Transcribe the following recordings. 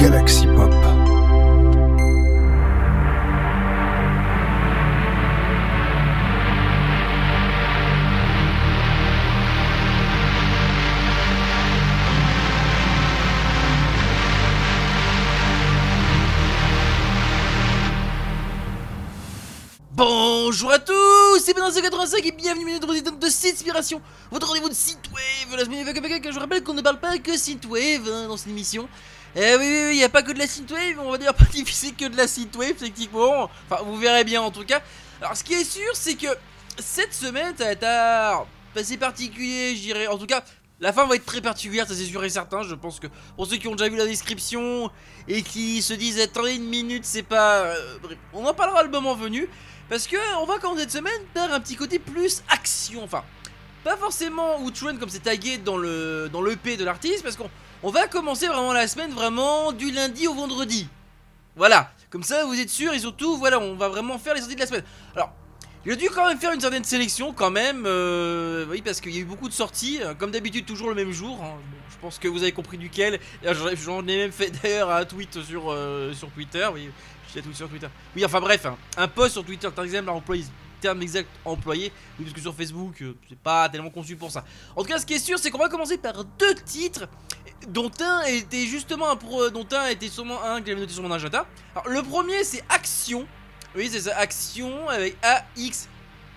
Galaxy Pop. Bonjour à tous, c'est Benoît85 et bienvenue dans notre de Synspiration, votre rendez-vous de Synthwave, la semaine je rappelle qu'on ne parle pas que Synthwave hein, dans cette émission. Eh oui, oui, il n'y a pas que de la Synthwave, on va dire pas difficile que de la Synthwave techniquement, enfin vous verrez bien en tout cas. Alors ce qui est sûr c'est que cette semaine ça va être assez particulier je dirais, en tout cas la fin va être très particulière, ça c'est sûr et certain. Je pense que pour ceux qui ont déjà vu la description et qui se disent attendez une minute, c'est pas. Euh, on en parlera le moment venu. Parce que on va commencer cette semaine par un petit côté plus action. Enfin, pas forcément Outrun comme c'est tagué dans le dans l'EP de l'artiste, parce qu'on on va commencer vraiment la semaine vraiment du lundi au vendredi. Voilà, comme ça vous êtes sûr et surtout voilà, on va vraiment faire les sorties de la semaine. Alors, j'ai dû quand même faire une certaine sélection quand même, euh, oui parce qu'il y a eu beaucoup de sorties, euh, comme d'habitude toujours le même jour. Hein. Je pense que vous avez compris duquel. J'en ai même fait d'ailleurs un tweet sur, euh, sur Twitter. Oui, sur Twitter. Oui, enfin bref, hein. un post sur Twitter, par exemple, employé, terme exact employé, parce que sur Facebook, euh, c'est pas tellement conçu pour ça. En tout cas, ce qui est sûr, c'est qu'on va commencer par deux titres, dont un était justement pour, euh, dont un était sûrement un que j'avais noté sur mon agenda. Alors, le premier, c'est Action. Oui, c'est ça, Action avec A X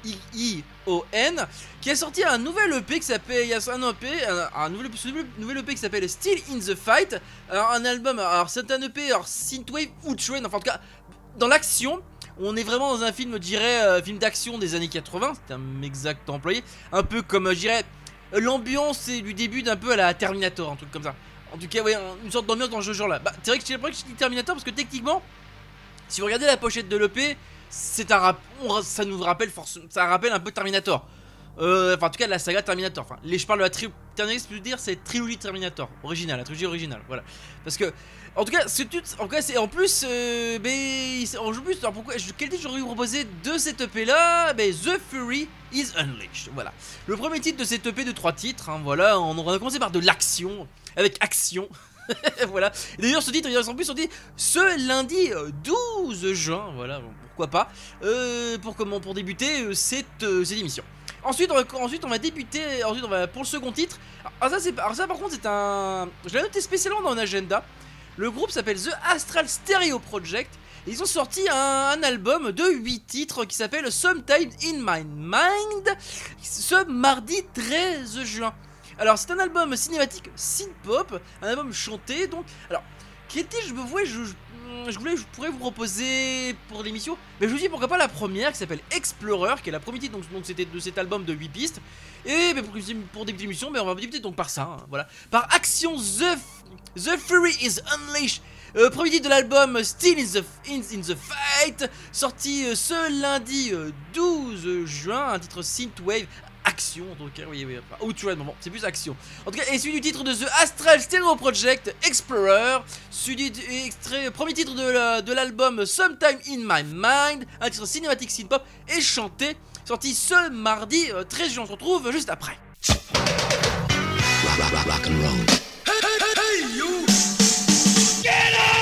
I-I-O-N, qui a sorti un nouvel EP qui s'appelle, il y a un EP, un, nouvel, EP qui s'appelle Still in the Fight, alors un album, alors c'est un EP, alors Synthwave ou Train, enfin en tout cas, dans l'action, on est vraiment dans un film, je dirais, euh, film d'action des années 80, c'est un exact employé, un peu comme, je dirais, l'ambiance du début d'un peu à la Terminator, un truc comme ça. En tout cas, ouais, une sorte d'ambiance dans ce genre-là. Bah, c'est vrai que je dis Terminator parce que techniquement, si vous regardez la pochette de l'EP, c'est un ça nous rappelle forcément, ça rappelle un peu Terminator. Euh, enfin, en tout cas, la saga Terminator. Enfin, les, je parle de la trilogie, je dire, c'est trilogie Terminator, originale, la trilogie originale, voilà. Parce que, en tout cas, ce en cas, c'est en plus, euh, mais, en plus, alors pourquoi, quel titre j'aurais proposer de cette EP là ben, The Fury is Unleashed, voilà. Le premier titre de cette EP de trois titres, hein, voilà, on, on a commencé par de l'action, avec action. voilà. D'ailleurs, ce titre, en plus, on dit ce lundi 12 euh, juin. Voilà, pourquoi pas. Euh, pour comment Pour débuter cette, cette émission. Ensuite on, va, ensuite, on va débuter. Ensuite, on va pour le second titre. Alors, ça, par contre, c'est un. Je l'ai noté spécialement dans un agenda. Le groupe s'appelle The Astral Stereo Project. ils ont sorti un, album de 8 titres qui s'appelle Sometime in My Mind ce mardi 13 juin. Alors c'est un album cinématique synth-pop, un album chanté donc. Alors, qui était, je me vois, voulais, je pourrais vous proposer pour l'émission, mais je vous dis pourquoi pas la première qui s'appelle Explorer, qui est la première donc, donc c'était de cet album de 8 pistes. Et pour, pour débuter l'émission, mais on va débuter donc par ça, hein, voilà. Par Action The, the Fury is Unleashed. Euh, premier titre de l'album Still in the, in, the Fight, sorti euh, ce lundi 12 euh, juin, un titre synthwave action en tout cas, oui, oui, enfin, Outrun, bon, c'est plus action. En tout cas, et celui du titre de The Astral Stereo Project Explorer, celui du extrait, premier titre de l'album Sometime in My Mind, un titre cinématique synth-pop et chanté, sorti ce mardi 13 juin. On se retrouve juste après. Rock, and roll. continue les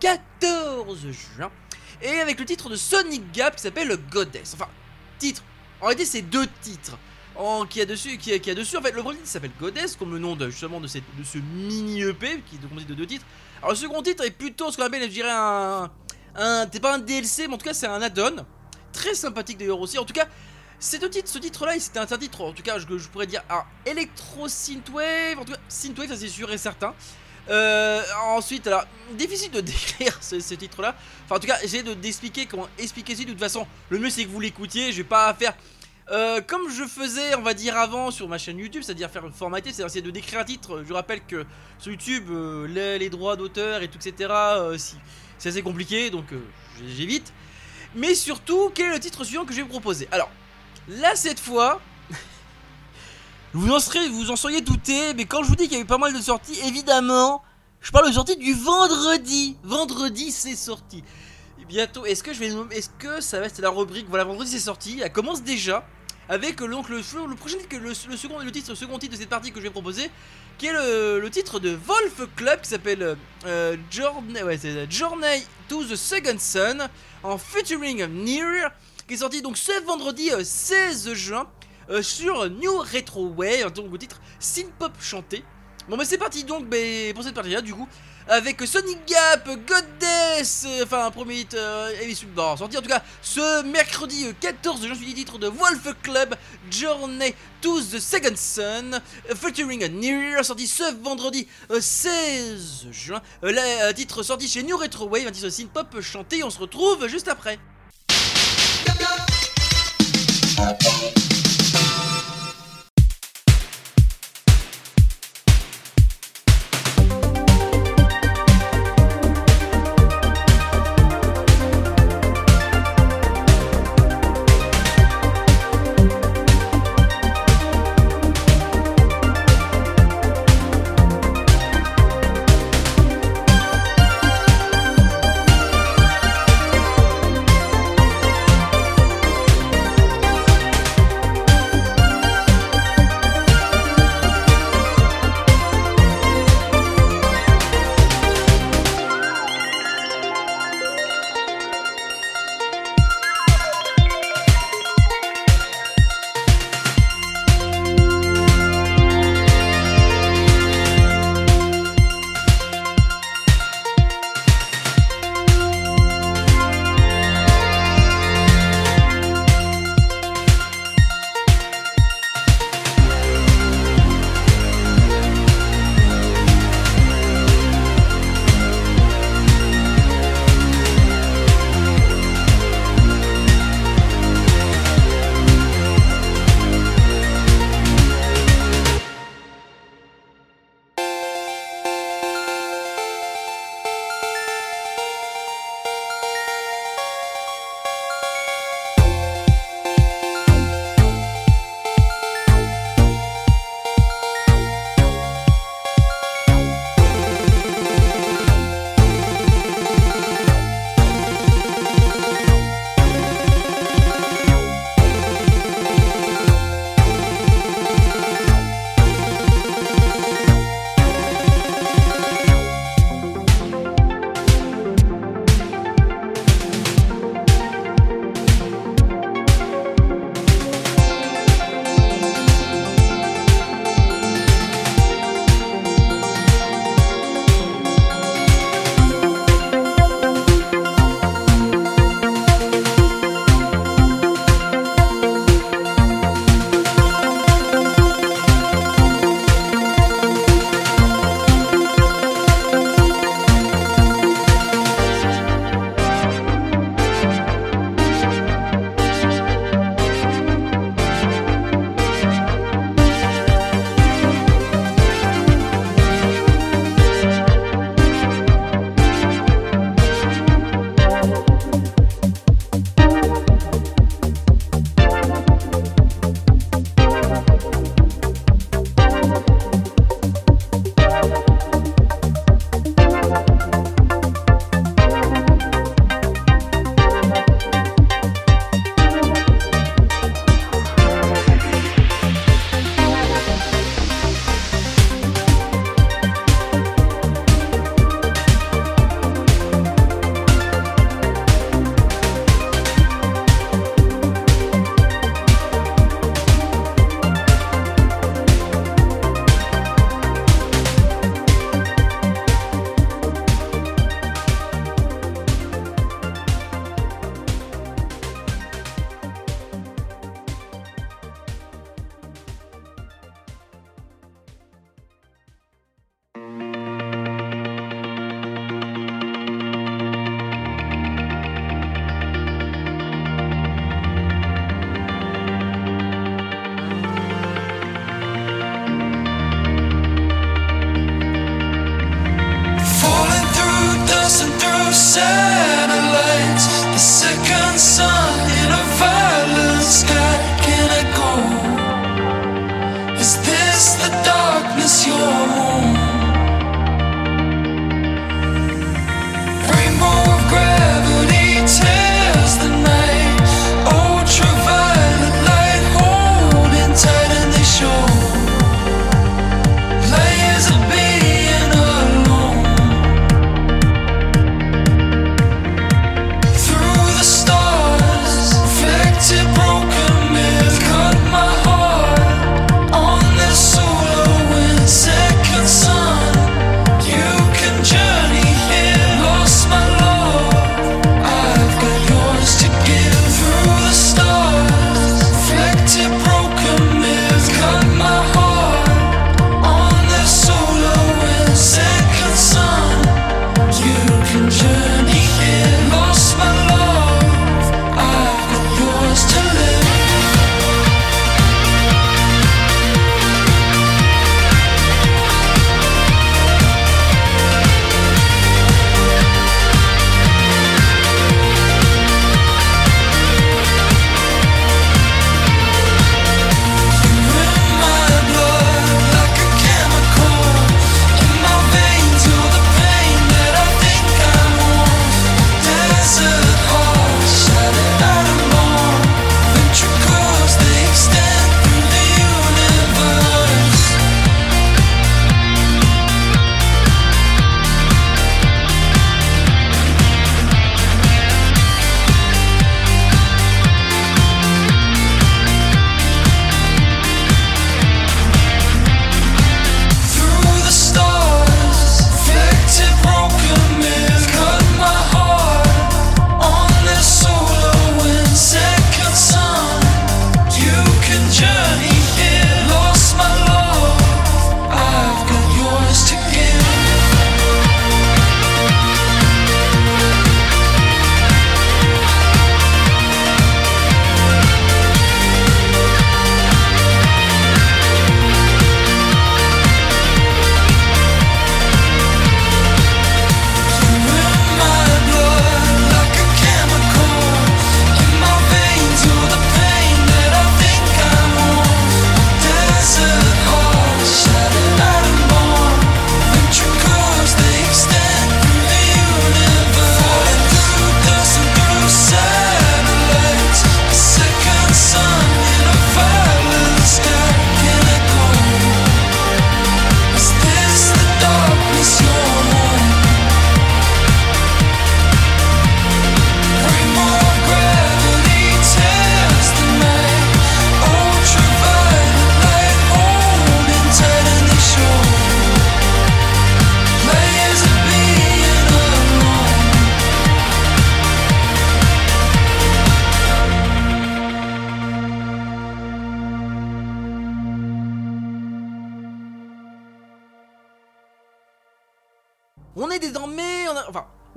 14 euh, juin. Et avec le titre de Sonic Gap qui s'appelle Goddess. Enfin, titre. En réalité, c'est deux titres. En, qui a dessus, qui, qui a dessus, en fait, le premier titre s'appelle Goddess, comme le nom de, justement de, cette, de ce mini EP qui est composé de deux titres. Alors, le second titre est plutôt ce qu'on appelle, je dirais, un. un c'est pas un DLC, mais en tout cas, c'est un add-on. Très sympathique d'ailleurs aussi. En tout cas, ces deux titres, ce titre-là, c'était un titre, en tout cas, je, je pourrais dire un Electro Synthwave. En tout cas, Synthwave, ça c'est sûr et certain. Euh, ensuite, alors, difficile de décrire ce, titre-là. Enfin, en tout cas, j'ai d'expliquer comment expliquer ça. De toute façon, le mieux c'est que vous l'écoutiez. Je vais pas faire euh, comme je faisais, on va dire avant sur ma chaîne YouTube, c'est-à-dire faire formater, c'est-à-dire essayer de décrire un titre. Je rappelle que sur YouTube, euh, les, droits d'auteur et tout, etc., c'est assez compliqué, donc j'évite. Mais surtout, quel est le titre suivant que je vais vous proposer? Alors, là cette fois, vous en, serez, vous en seriez douté, mais quand je vous dis qu'il y a eu pas mal de sorties, évidemment, je parle de sortie du vendredi. Vendredi, c'est sorti. bientôt, est-ce que je vais est-ce que ça va être la rubrique Voilà, vendredi c'est sorti. Elle commence déjà avec donc le, prochain le, second, titre, second titre de cette partie que je vais proposer, qui est le, titre de Wolf Club qui s'appelle euh, Journey, ouais, Journey to the Second Sun en featuring Near, qui est sorti donc ce vendredi 16 euh, juin. Euh, sur New Retro Way, donc au titre Synth Pop chanté. Bon bah c'est parti donc pour cette partie là du coup avec Sonic Gap, Goddess, euh, enfin un premier hit euh, bon, sorti en tout cas ce mercredi 14 juin, suis titre de Wolf Club, Journey to the Second Sun, featuring Near, sorti ce vendredi 16 juin, le titre sorti chez New Retro Wave, un titre synth pop chanté, on se retrouve juste après.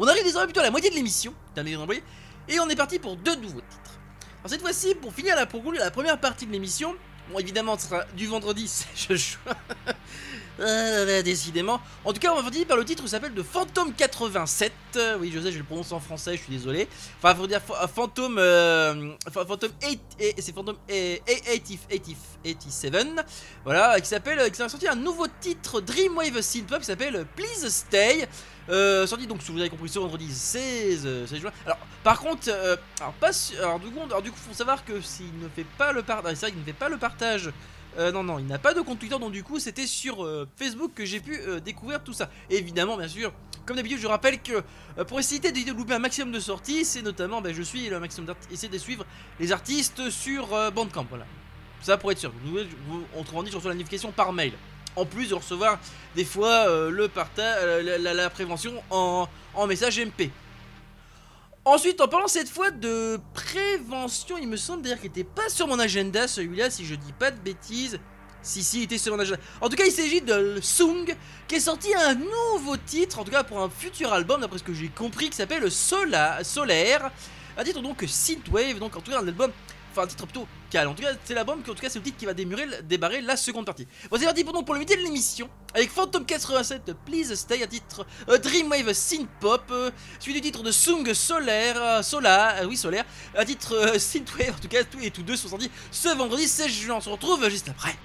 On arrive désormais plutôt à la moitié de l'émission, les envoyés, et on est parti pour deux nouveaux titres. Alors cette fois-ci, pour finir la, première partie de l'émission, bon évidemment ce sera du vendredi, je. Ah, là, décidément. En tout cas, on va finir par le titre qui s'appelle de Phantom 87. Euh, oui, je sais, je le prononce en français, je suis désolé. Enfin, faut dire Ph- Phantom. Euh, Ph- Phantom 8. et- C'est Phantom 87. Voilà, qui s'appelle. Qui a sorti un nouveau titre Dreamwave Synthpop qui s'appelle Please Stay. Euh, sorti donc, si vous avez compris, ce vendredi 16, euh, 16 juin. Alors, par contre, euh, alors, pas alors, du coup, alors, du faut savoir que s'il ne fait pas le partage, c'est vrai qu'il ne fait pas le partage. euh, non, non, il n'a pas de compte Twitter, donc du coup, c'était sur euh, Facebook que j'ai pu euh, découvrir tout ça. Évidemment, bien sûr, comme d'habitude, je rappelle que euh, pour essayer d'éviter de louper un maximum de sorties, c'est notamment, ben, je suis le maximum essayer de suivre les artistes sur euh, Bandcamp, voilà. Ça pour être sûr. Vous, vous- on te dit, je la notification par mail. En plus de recevoir des fois euh, le partage, euh, la, prévention en, en message MP. Ensuite, en parlant cette fois de prévention, il me semble d'ailleurs qu'il n'était pas sur mon agenda celui-là, si je dis pas de bêtises. Si, si, il était sur mon agenda. En tout cas, il s'agit de Sung, qui est sorti un nouveau titre, en tout cas pour un futur album, d'après ce que j'ai compris, qui s'appelle Sola, Solaire. Un titre donc synthwave, donc en tout cas un album enfin un titre plutôt calme. En tout cas, c'est l'album, en tout cas, c'est le titre qui va démarrer, débarrer la seconde partie. Bon, c'est parti pour, donc, pour le milieu de l'émission avec Phantom 87, Please Stay, un titre euh, Dreamwave Synth Pop, euh, suivi du titre de Sung Solaire, euh, euh, oui Solaire, un titre euh, Synthwave, en tout cas, tous et tous deux sont sortis ce vendredi 16 juin. On se retrouve juste après.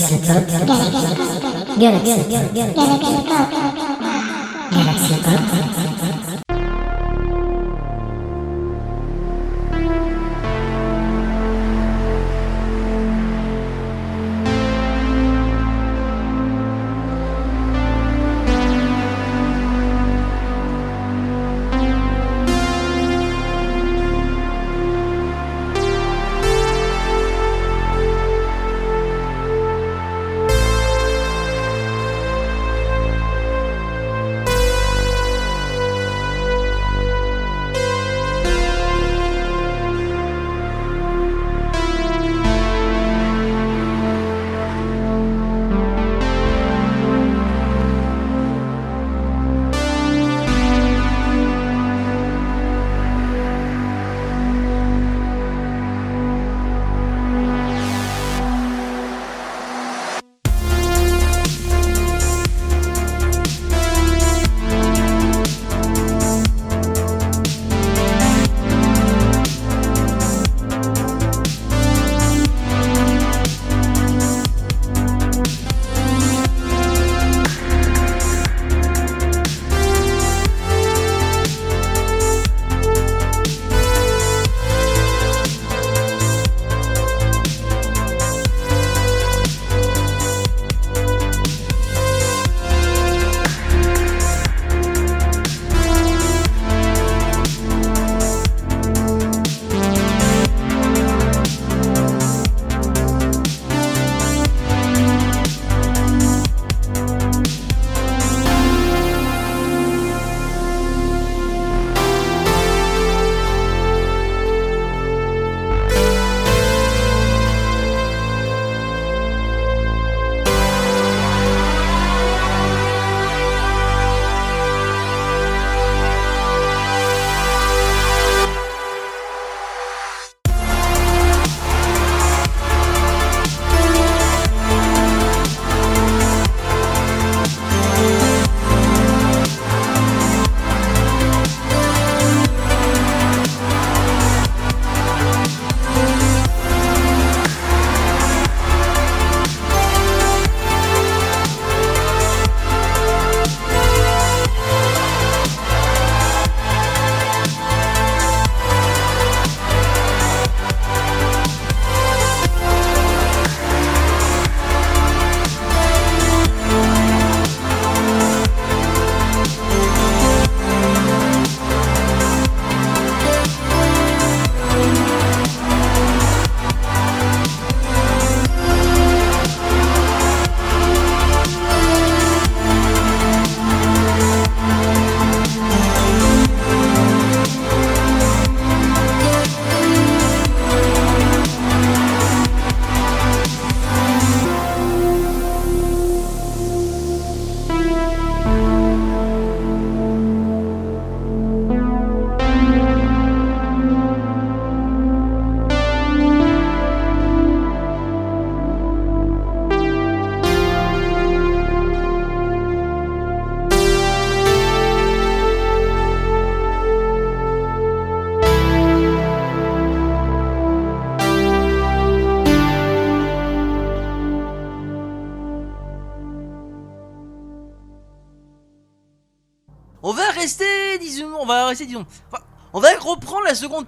Galaxy Pop. Galaxy Pop.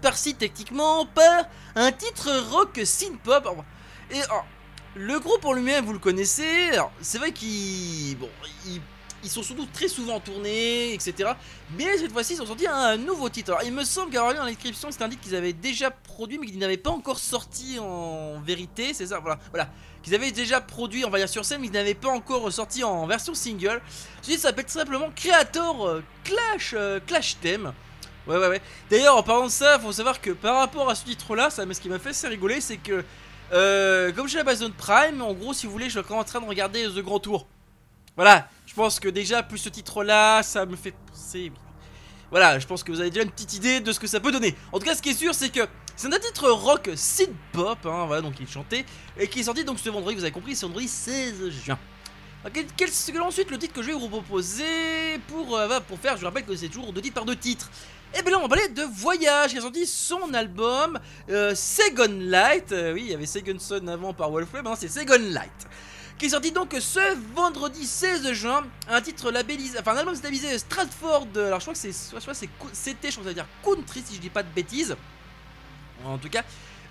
La partie techniquement par un titre rock synth-pop. Et alors, le groupe en lui-même, vous le connaissez. C'est vrai qu'ils, bon, ils, ils sont surtout très souvent en tournée, etc. Mais cette fois-ci, ils ont sorti un nouveau titre. Il me semble lu dans l'inscription, c'est un titre qu'ils avaient déjà produit, mais qu'ils n'avaient pas encore sorti en vérité. C'est ça, voilà, voilà. Qu'ils avaient déjà produit, on va sur scène, mais qu'ils n'avaient pas encore sorti en version single. Ce titre s'appelle simplement Creator euh, Clash, euh, Clash Theme. Ouais, ouais, ouais. D'ailleurs, en parlant de ça, faut savoir que par rapport à ce titre-là, ça, mais ce qui m'a fait assez rigoler, c'est que euh, comme j'ai Amazon Prime, en gros, si vous voulez, je suis encore en train de regarder The Grand Tour. Voilà, je pense que déjà, plus ce titre-là, ça me fait penser. Voilà, je pense que vous avez déjà une petite idée de ce que ça peut donner. En tout cas, ce qui est sûr, c'est que c'est un titre rock synth pop, hein, voilà, donc il chanté, et qui est sorti donc ce vendredi, vous avez compris, c'est vendredi 16 juin. Quel, ensuite le titre que je vais vous proposer pour, euh, pour faire, je vous rappelle que c'est toujours deux titres par deux titres. Et bien là, on va parler de Voyage, qui a sorti son album euh, Second Light. Euh, oui, il y avait Second Son avant par Wolfram, maintenant c'est Second Light. Qui est sorti donc ce vendredi 16 juin. Un titre labellisé, enfin un album labellisé Stratford. Alors je crois que c'est, soit, c'est, c'était, je crois que ça veut dire country si je dis pas de bêtises. En tout cas,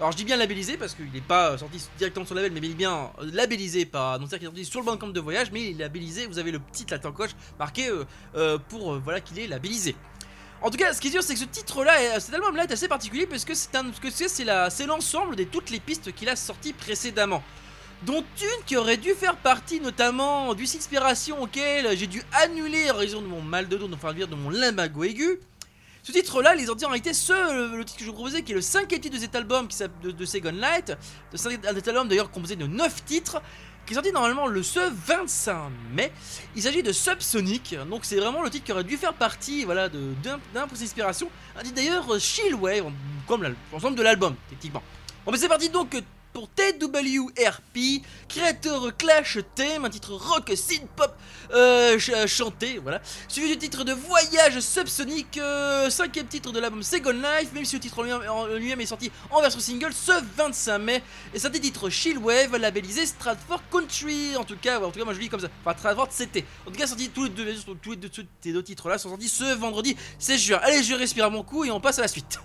alors je dis bien labellisé parce qu'il n'est pas sorti directement sur le label, mais il est bien euh, labellisé par. Donc c'est-à-dire qu'il est sorti sur le bandcamp de voyage, mais il est labellisé. Vous avez le petit latin coche marqué euh, euh, pour euh, voilà qu'il est labellisé. En tout cas, ce qui est sûr, c'est que ce titre-là, est- cet album-là est assez particulier parce que c'est un, c'est l'ensemble de toutes les pistes qu'il a sorties précédemment. Dont une qui aurait dû faire partie notamment du Inspiration auquel j'ai dû annuler en raison de mon mal de dos, enfin de mon lumbago aigu. Ce titre-là, les ont en réalité ce, le, le titre que je vous proposais, qui est le cinquième titre de cet album qui de, de Second Light, un album d'ailleurs composé de 9 titres, normalement le ce 25 mai. Il s'agit de Subsonic, donc c'est vraiment le titre qui aurait dû faire partie voilà, d'un pour inspiration. Un titre d'ailleurs euh, Chillwave, comme la- l'ensemble de l'album, techniquement. Bon, mais c'est parti donc euh, pour TWRP, créateur Clash Theme, un titre rock synth pop euh, ch- chanté, voilà. Suivi du titre de Voyage Subsonic, euh, cinquième titre de l'album Second Life, même si le titre en lui-même est sorti en version single ce 25 mai. Et c'est un titre Chillwave, labellisé Stratford Country, en tout cas, ouais, en tout cas moi je le dis comme ça, enfin Stratford c'était. En tout cas sorti tous les deux, tous les deux, ces deux titres là sont sortis ce vendredi 16 juin. Allez je respire à mon coup et on passe à la suite.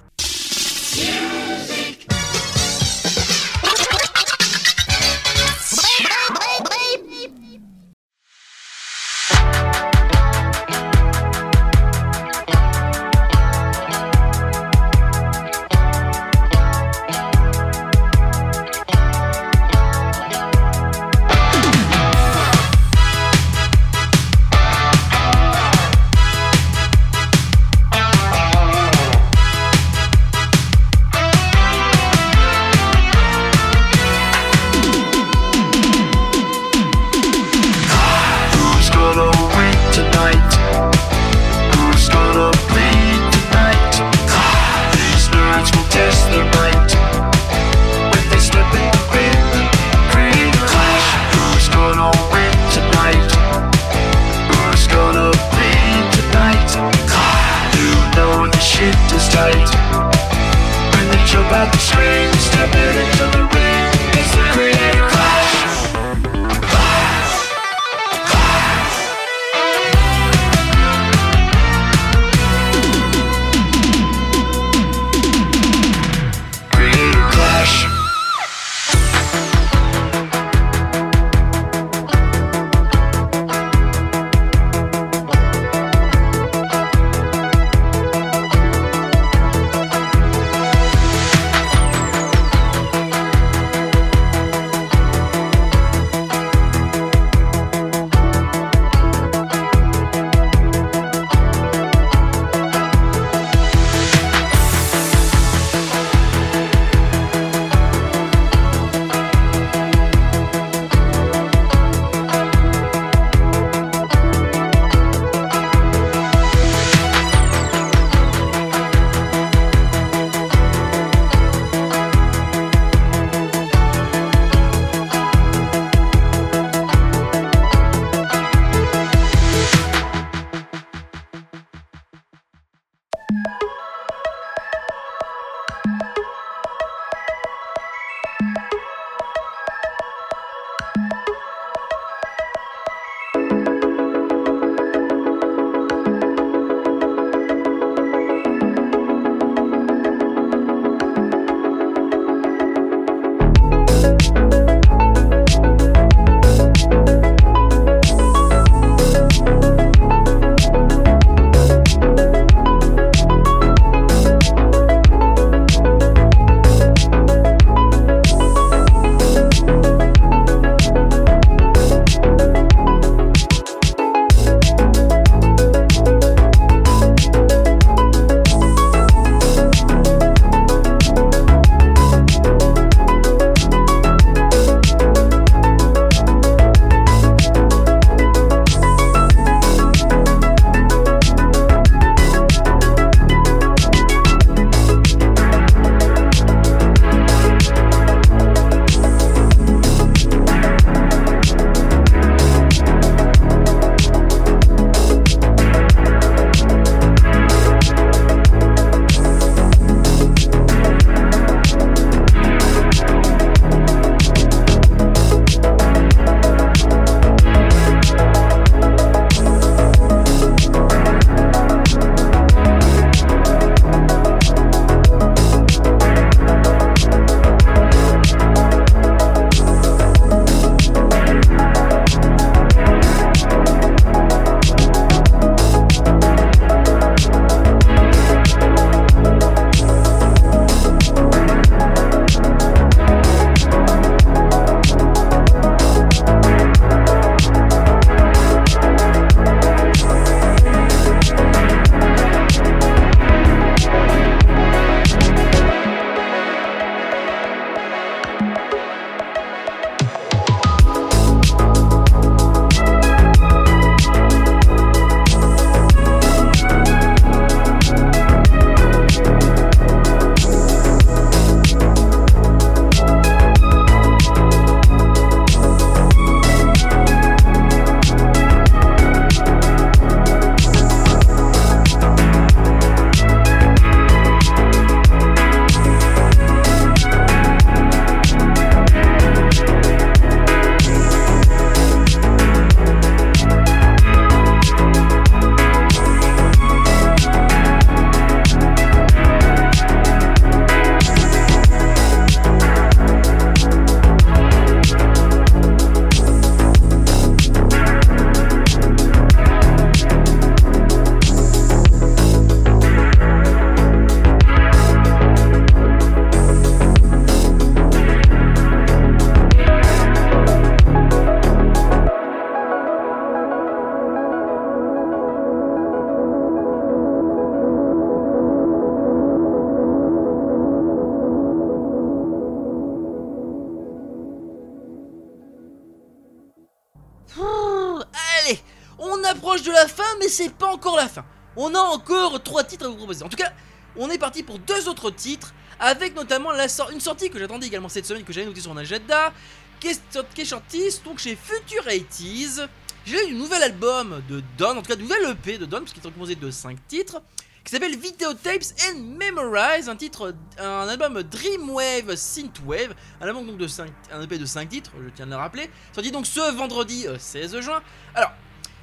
Encore la fin. On a encore trois titres à vous proposer. En tout cas, on est parti pour deux autres titres, avec notamment une sortie que j'attendais également cette semaine, que j'avais notée sur mon agenda, qui est, sortie donc chez Future 80s. J'ai eu un nouvel album de Don, en tout cas, nouvel EP de Don, parce qu'il est composé de 5 titres, qui s'appelle Videotapes and Memorize, un titre, un album Dreamwave Synthwave, un album donc de 5, un EP de 5 titres, je tiens à le rappeler, sorti donc ce vendredi euh, 16 juin. Alors,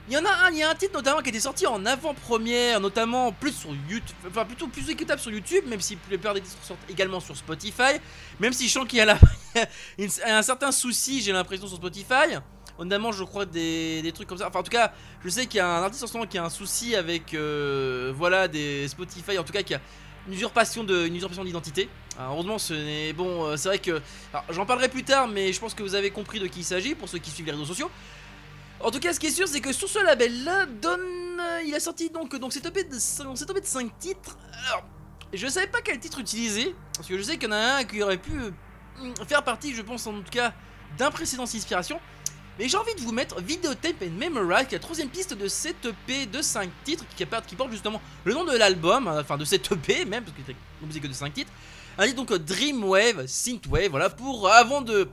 il y en a un, il y a un titre notamment qui était sorti en avant-première, notamment plus sur YouTube, enfin plutôt plus écoutable sur YouTube, même si la plupart des titres sortent également sur Spotify, même si je sens qu'il y a, un certain souci, j'ai l'impression sur Spotify. Notamment, je crois des, des trucs comme ça. Enfin, en tout cas, je sais qu'il y a un artiste en ce moment qui a un souci avec, euh, voilà, des Spotify. En tout cas, qui a une usurpation d'identité. Heureusement, ce n'est bon. euh, c'est vrai que, j'en parlerai plus tard, mais je pense que vous avez compris de qui il s'agit pour ceux qui suivent les réseaux sociaux. En tout cas, ce qui est sûr, c'est que sur ce label-là, euh, il a sorti donc donc cet EP de, cet EP de 5 titres. Alors, je savais pas quel titre utiliser, parce que je sais qu'il y en a un qui aurait pu euh, faire partie, je pense en tout cas, d'un précédent inspiration. Mais j'ai envie de vous mettre Videotape and Memorize, qui est la troisième piste de cet EP de 5 titres, qui, porte justement le nom de l'album, euh, enfin de cet EP même, parce qu'il était composé que de 5 titres. Un titre donc Dreamwave, Synthwave, voilà, pour euh, avant de.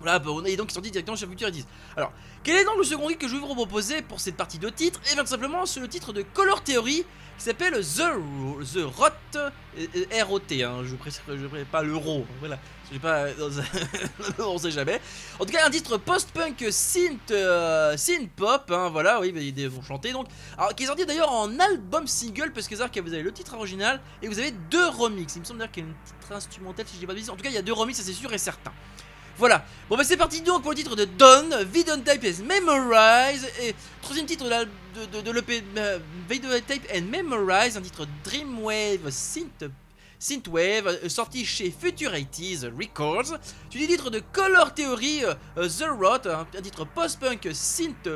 Voilà, bah, est donc sorti directement chez Future 10. Alors, quel est donc le second titre que je vais vous proposer pour cette partie de titres Et bien tout simplement, c'est le titre de Color Theory qui s'appelle The, The Rot, euh, R-O-T, hein, je précise je pas l'euro, voilà, j'ai pas, on sait jamais. En tout cas, un titre post-punk synth, euh, pop, hein, voilà, oui, bah, ils vont chanter donc. Alors, qui est sorti d'ailleurs en album single, parce que c'est que vous avez le titre original et vous avez deux remixes. Il me semble d'ailleurs qu'il y a une petite instrumentale, si je dis pas de bêtises. En tout cas, il y a deux remixes, ça c'est sûr et certain. Voilà, bon bah c'est parti. Donc pour le titre de Don, Videotape and Memorize, et troisième titre de, l'EP euh, Videotape and Memorize, un titre Dreamwave Synth, Synthwave, euh, sorti chez Future 80s Records, tu dis titre de Color Theory, euh, The Rot, un, titre post-punk synth,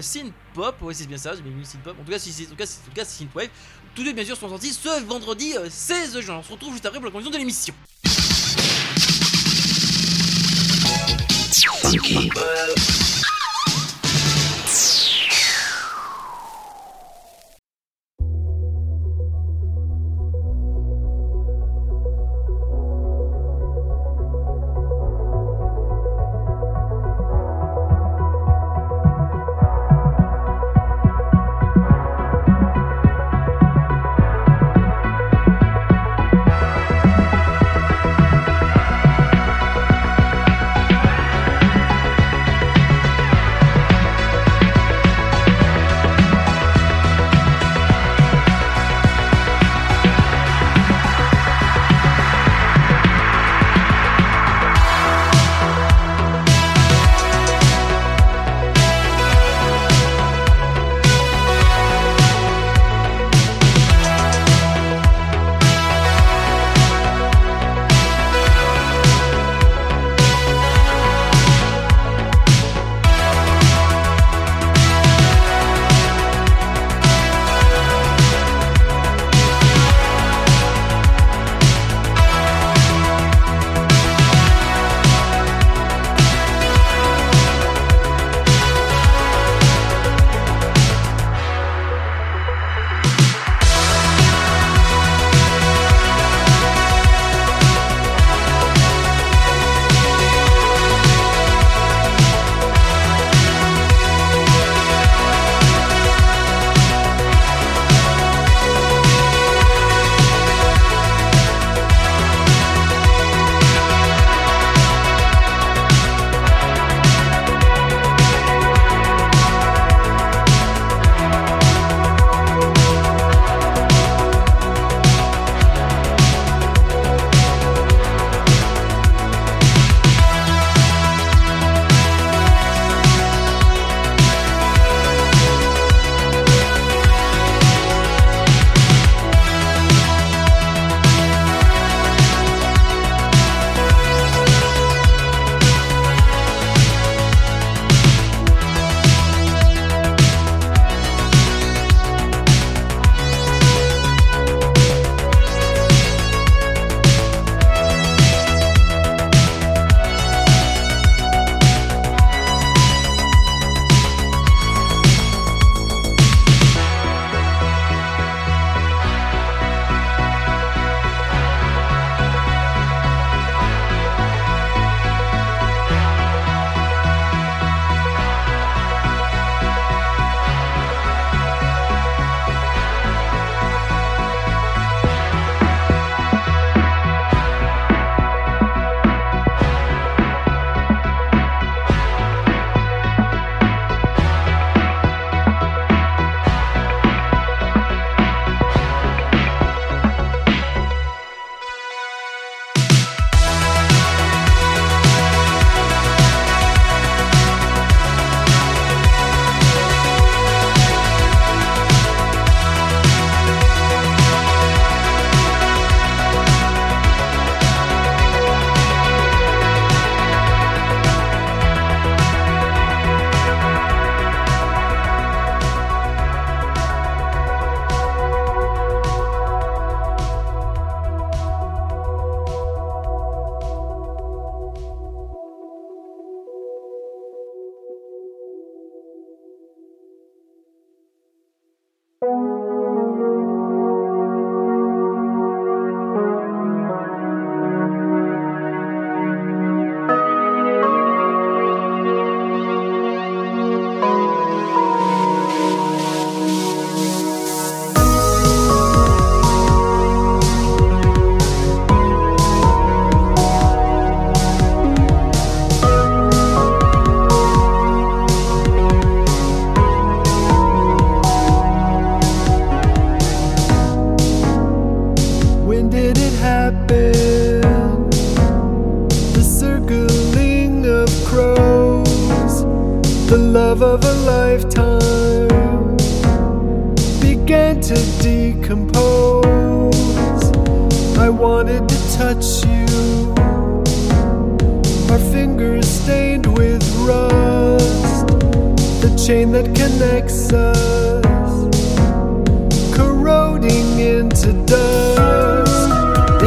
synth pop, ouais c'est bien ça, j'ai mis synth pop, en tout cas c'est en Synthwave, tous deux bien sûr sont sortis ce vendredi euh, 16 juin, on se retrouve juste après pour la conclusion de l'émission. funky.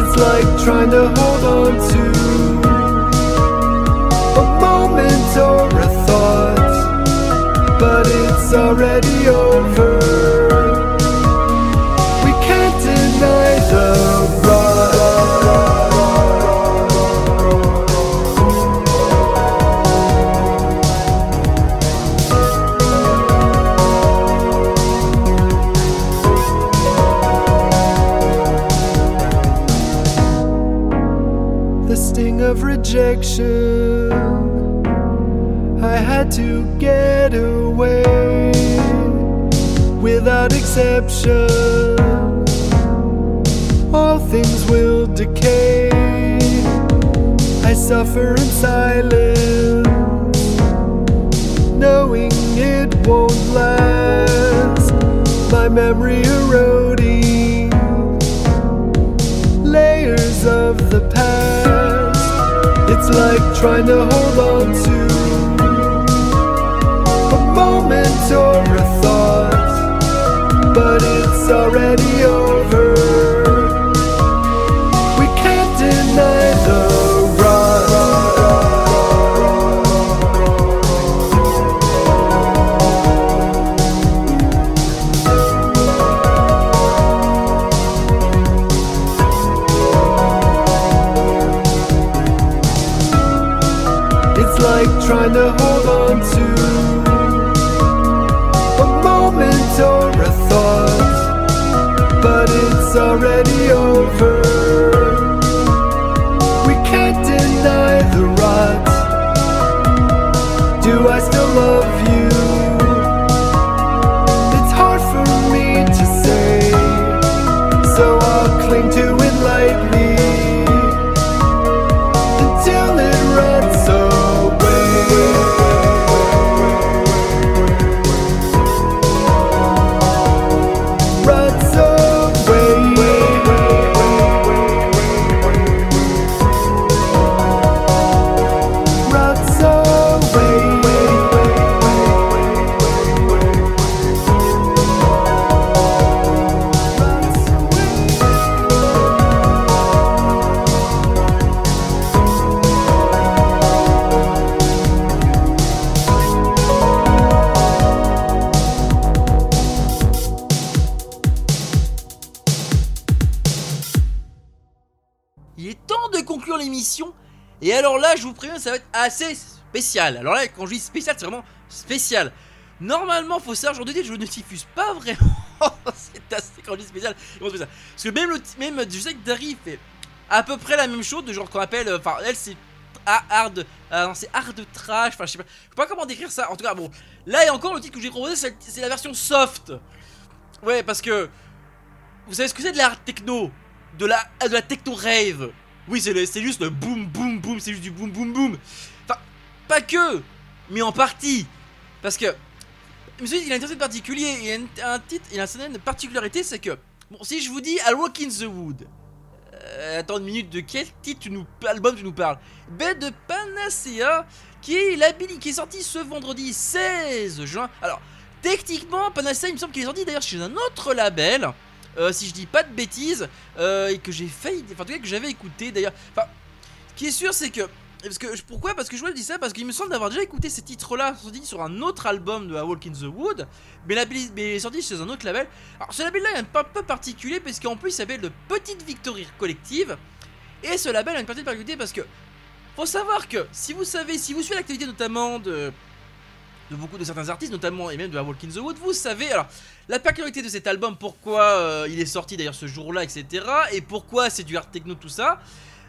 It's like trying to hold on to a moment or a thought, but it's already over. Suffer in silence, knowing it won't last. My memory eroding, layers of the past. It's like trying to hold on to a moment or a thought, but it's already assez spécial. Alors là, quand je dis spécial, c'est vraiment spécial. Normalement, faut savoir, aujourd'hui, je ne diffuse pas vraiment. c'est assez quand je dis spécial. Parce que même, le, même je sais que Dari fait à peu près la même chose, de genre qu'on appelle. euh, Enfin, elle, c'est hard. non, c'est hard trash. Enfin, je sais pas, je sais pas comment décrire ça. En tout cas, bon. Là, et encore, le titre que j'ai proposé, c'est la version soft. Ouais, parce que. Vous savez ce que c'est de la techno? De la, de la techno rave. Oui, c'est juste le boom boom boom, c'est juste du boom boom boom. Pas que, mais en partie. Parce que, il a un titre particulier, il a un, un titre, il a une certaine particularité, c'est que, bon, si je vous dis I Walk in the Wood, euh, attends une minute, de quel titre tu nous, album tu nous parles? Ben de Panacea, qui est, l'habili- qui est sorti ce vendredi 16 juin. Alors, techniquement, Panacea, il me semble qu'il est sorti d'ailleurs chez un autre label. Euh, si je dis pas de bêtises, euh, et que j'ai failli, enfin en tout cas que j'avais écouté d'ailleurs. Enfin, ce qui est sûr c'est que, parce que pourquoi? Parce que je vous dis ça parce qu'il me semble d'avoir déjà écouté ces titres-là sortis sur un autre album de A Walk in the Wood, mais, la, mais sorti chez un autre label. Alors ce label-là est un peu, particulier parce qu'en plus il s'appelle de Petite Victory Collective, et ce label a une petite particularité parce que faut savoir que si vous savez, si vous suivez l'activité notamment de de beaucoup de certains artistes, notamment et même de A Walk in the Wood, vous savez, alors la particularité de cet album, pourquoi euh, il est sorti d'ailleurs ce jour-là, etc. Et pourquoi c'est du hard techno, tout ça.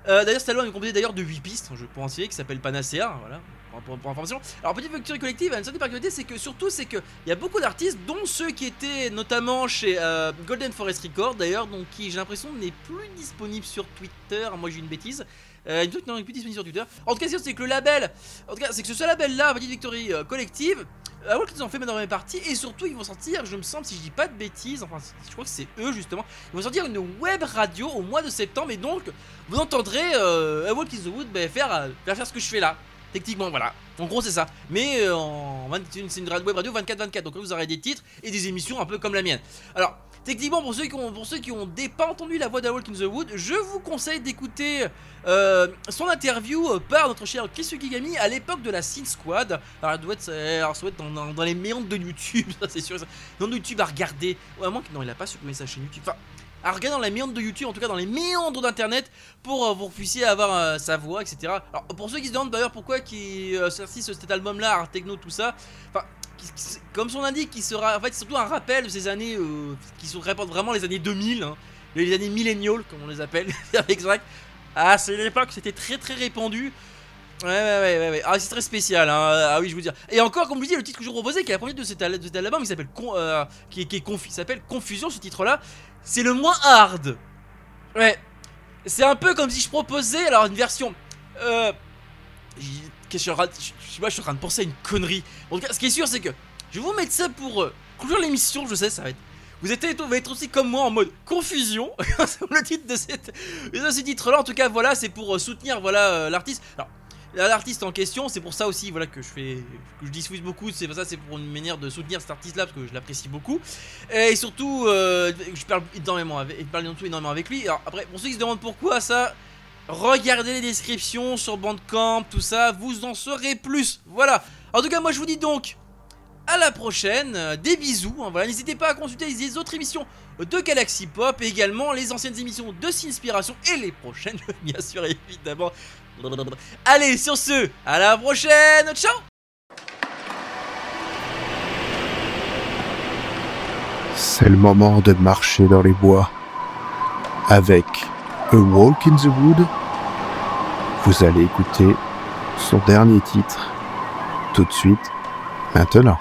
Euh, d'ailleurs, cet album est composé d'ailleurs de 8 pistes, je peux en citer, qui s'appelle Panacea, voilà, pour, pour- pour information. Alors, Petite Victory Collective a une certaine particularité, c'est que surtout, c'est qu'il y a beaucoup d'artistes, dont ceux qui étaient notamment chez euh, Golden Forest Records, d'ailleurs, donc qui j'ai l'impression n'est plus disponible sur Twitter, moi j'ai une bêtise. Euh, que non, il est plus disponible sur Twitter. En tout cas, c'est que le label, en tout cas, c'est que ce label-là, Petite Victory euh, Collective, euh, qu'ils en fait maintenant dans partie et surtout ils vont sortir, je me semble, si je dis pas de bêtises, enfin, je crois que c'est eux justement, ils vont sortir une web radio au mois de septembre et donc vous entendrez euh, Walk in the Wood bah, faire, euh, faire faire ce que je fais là. Techniquement, voilà. En gros, c'est ça. Mais euh, en 20 c'est une web radio 24-24. Donc vous aurez des titres et des émissions un peu comme la mienne. Alors, techniquement, pour ceux qui ont, pour ceux qui ont pas entendu la voix d'A Walk in the Wood, je vous conseille d'écouter euh, son interview euh, par notre cher Kisu Kigami à l'époque de la Sin Squad. Alors, elle doit être, doit être dans, dans- les méandres de YouTube, ça c'est sûr. Dans YouTube à regarder. Ouais, à que non, il a pas supprimé sa chaîne YouTube. Enfin, à regarder dans les méandres de YouTube, en tout cas dans les méandres d'internet, pour euh, vous puissiez avoir euh, sa voix, etc. Alors, pour ceux qui se demandent d'ailleurs pourquoi qui euh, cet album-là, Art Techno, tout ça, enfin, qui- qui- comme son indique, qui sera en fait surtout un rappel de ces années euh, qui se répandent vraiment les années 2000, hein, les années milléniaux, comme on les appelle, avec Zach. Ah, c'est l'époque, c'était très très répandu. Ouais, ouais, ouais, ouais. Ah, c'est très spécial, hein. Ah oui, je vous dis. Et encore, comme je vous dis, le titre que je vous proposais, qui est la première de cet, de cet album, qui s'appelle euh, qui, qui confi- s'appelle Confusion, ce titre-là, c'est le moins hard. Ouais. C'est un peu comme si je proposais, alors une version. Euh. Je suis en train de- penser à une connerie. En tout cas, ce qui est sûr, c'est que je vais vous mettre ça pour euh, conclure l'émission. Je sais, ça va être. Vous êtes, vous être aussi comme moi en mode confusion. le titre de, cette, de ce titre-là. En tout cas, voilà, c'est pour euh, soutenir voilà euh, l'artiste. Alors, l'artiste en question, c'est pour ça aussi voilà que je fais que je diffuse beaucoup. C'est pour ça, c'est pour une manière de soutenir cet artiste-là parce que je l'apprécie beaucoup. Et surtout, je parle énormément avec, je parle énormément avec lui. Alors après, pour ceux qui se demandent pourquoi ça, regardez les descriptions sur Bandcamp, tout ça, vous en saurez plus. Voilà. En tout cas, moi je vous dis donc à la prochaine, euh, des bisous. hein, n'hésitez pas à consulter les autres émissions de Galaxy Pop et également les anciennes émissions de Sinspiration et les prochaines, bien sûr, évidemment. Allez, sur ce, à la prochaine. Ciao. C'est le moment de marcher dans les bois. Avec A Walk in the Wood, vous allez écouter son dernier titre tout de suite, maintenant.